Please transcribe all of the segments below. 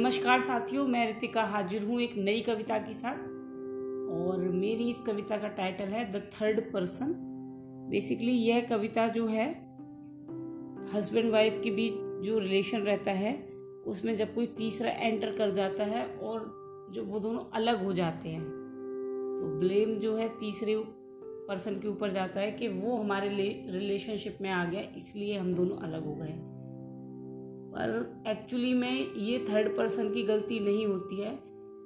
नमस्कार साथियों, मैं रितिका हाजिर हूँ एक नई कविता के साथ। और मेरी इस कविता का टाइटल है द थर्ड पर्सन बेसिकली यह कविता जो है हस्बैंड वाइफ के बीच जो रिलेशन रहता है, उसमें जब कोई तीसरा एंटर कर जाता है और जब वो दोनों अलग हो जाते हैं तो ब्लेम जो है तीसरे पर्सन के ऊपर जाता है कि वो हमारे रिलेशनशिप में आ गया, इसलिए हम दोनों अलग हो गए। पर एक्चुअली में ये थर्ड पर्सन की गलती नहीं होती है।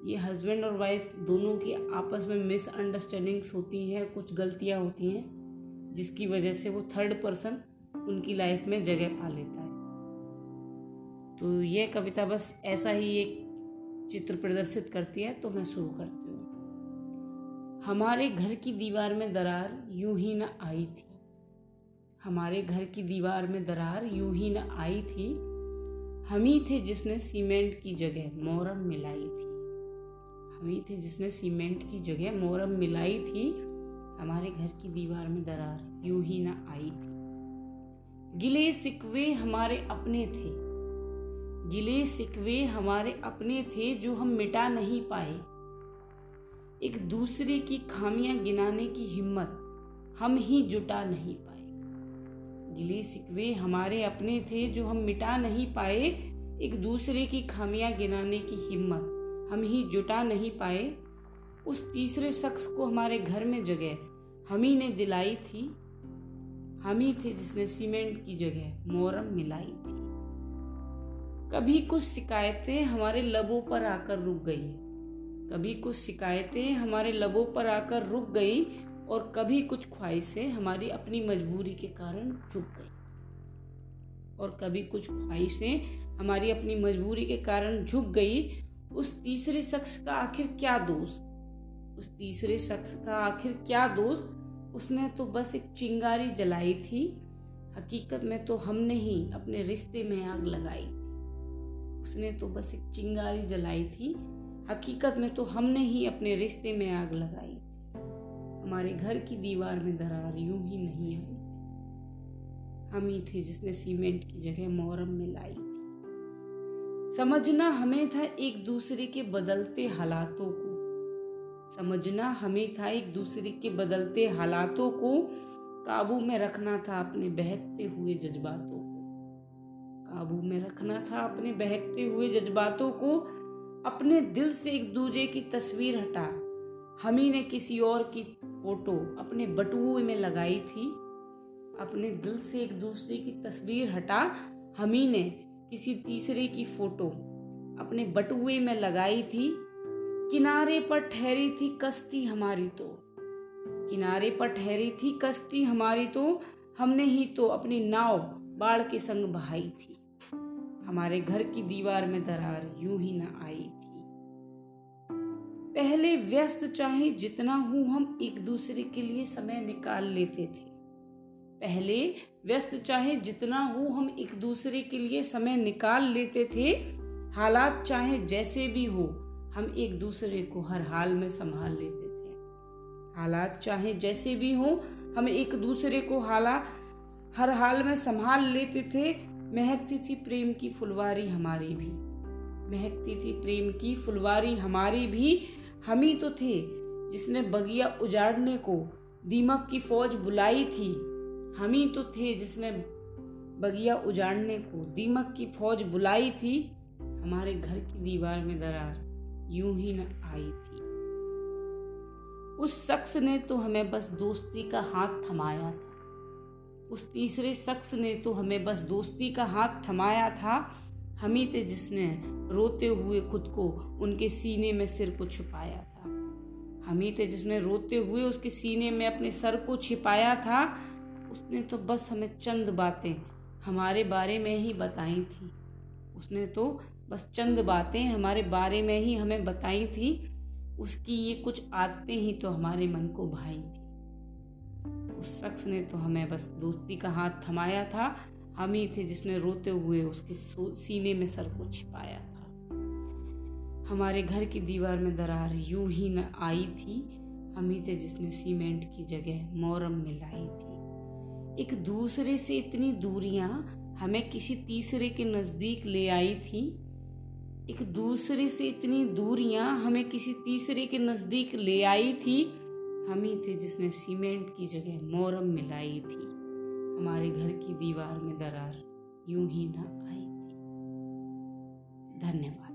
ये हस्बैंड और वाइफ दोनों की आपस में मिसअंडरस्टैंडिंग्स होती हैं, कुछ गलतियाँ होती हैं, जिसकी वजह से वो थर्ड पर्सन उनकी लाइफ में जगह पा लेता है। तो यह कविता बस ऐसा ही एक चित्र प्रदर्शित करती है तो मैं शुरू करती हूँ। हमारे घर की दीवार में दरार यूँ ही न आई थी। हमारे घर की दीवार में दरार यूँ ही न आई थी हम ही थे जिसने सीमेंट की जगह मोरम मिलाई थी। हम ही थे जिसने सीमेंट की जगह मोरम मिलाई थी। हमारे घर की दीवार में दरार यूँ ही ना आई। थी गिले सिकवे हमारे अपने थे। गिले सिकवे हमारे अपने थे जो हम मिटा नहीं पाए। एक दूसरे की खामियाँ गिनाने की हिम्मत हम ही जुटा नहीं पाए। गिले सिकवे हमारे अपने थे जो हम मिटा नहीं पाए एक दूसरे की खामियाँ गिनाने की हिम्मत। हम ही जुटा नहीं पाए। उस तीसरे शख्स को हमारे घर में जगह हम ही ने दिलाई थी। हम ही थे जिसने सीमेंट की जगह मोरम मिलाई थी। कभी कुछ शिकायतें हमारे लबों पर आकर रुक गई। कभी कुछ शिकायतें हमारे लबों पर आकर रुक गई और कभी कुछ ख्वाहिशें हमारी अपनी मजबूरी के कारण झुक गई। और कभी कुछ ख्वाहिशें हमारी अपनी मजबूरी के कारण झुक गई। उस तीसरे शख्स का आखिर क्या दोष उस तीसरे शख्स का आखिर क्या दोष उसने तो बस एक चिंगारी जलाई थी। हकीकत में तो हमने ही अपने रिश्ते में आग लगाई थी। उसने तो बस एक चिंगारी जलाई थी। हकीकत में तो हमने ही अपने रिश्ते में आग लगाई हमारे घर की दीवार में दरार यूँ ही नहीं आई हम ही थे जिसने सीमेंट की जगह मोरम में लाई थी। समझना हमें था एक दूसरे के बदलते हालातों को। समझना हमें था एक दूसरे के बदलते हालातों को। काबू में रखना था अपने बहकते हुए जज्बातों को। काबू में रखना था अपने बहकते हुए जज्बातों को। अपने दिल से एक दूजे की तस्वीर हटा। हम ही ने किसी और की फ़ोटो अपने बटुए में लगाई थी। अपने दिल से एक दूसरे की तस्वीर हटा हम ही ने किसी तीसरे की फ़ोटो अपने बटुए में लगाई थी। किनारे पर ठहरी थी कश्ती हमारी तो। किनारे पर ठहरी थी कश्ती हमारी तो। हमने ही तो अपनी नाव बाढ़ के संग बहाई थी। हमारे घर की दीवार में दरार यूँ ही ना आई। पहले व्यस्त चाहे जितना हूँ हम एक दूसरे के लिए समय निकाल लेते थे। पहले व्यस्त चाहे जितना हूँ हम एक दूसरे के लिए समय निकाल लेते थे। हालात चाहे जैसे भी हो, हम एक दूसरे को हर हाल में संभाल लेते थे। हालात चाहे जैसे भी हो, हम एक दूसरे को हाला, हर हाल में संभाल लेते थे। महकती थी प्रेम की फुलवारी हमारी भी। महकती थी प्रेम की फुलवारी हमारी भी। हम ही तो थे जिसने बगिया उजाड़ने को, दीमक की फौज बुलाई थी। हम ही तो थे जिसने बगिया उजाड़ने को, दीमक की फौज बुलाई थी। हमारे घर की दीवार में दरार यूँ ही न आई थी। उस शख्स ने तो हमें बस दोस्ती का हाथ थमाया था। उस तीसरे शख्स ने तो हमें बस दोस्ती का हाथ थमाया था। हम थे जिसने रोते हुए खुद को उनके सीने में सिर को छुपाया था। हम थे जिसने रोते हुए उसके सीने में अपने सर को छिपाया था। उसने तो बस हमें चंद बातें हमारे बारे में ही बताई थी। उसने तो बस चंद बातें हमारे बारे में ही हमें बताई थी। उसकी ये कुछ आदतें ही तो हमारे मन को भाई थी। उस शख्स ने तो हमें बस दोस्ती का हाथ थमाया था। हम ही थे जिसने रोते हुए उसके सीने में सर को छिपाया था। हमारे घर की दीवार में दरार यूँ ही न आई थी। हम ही थे जिसने सीमेंट की जगह मोरम मिलाई थी। एक दूसरे से इतनी दूरियाँ हमें किसी तीसरे के नज़दीक ले आई थी। एक दूसरे से इतनी दूरियाँ हमें किसी तीसरे के नज़दीक ले आई थी। हम ही थे जिसने सीमेंट की जगह मोरम मिलाई थी। हमारे घर की दीवार में दरार यूँ ही ना आई थी धन्यवाद।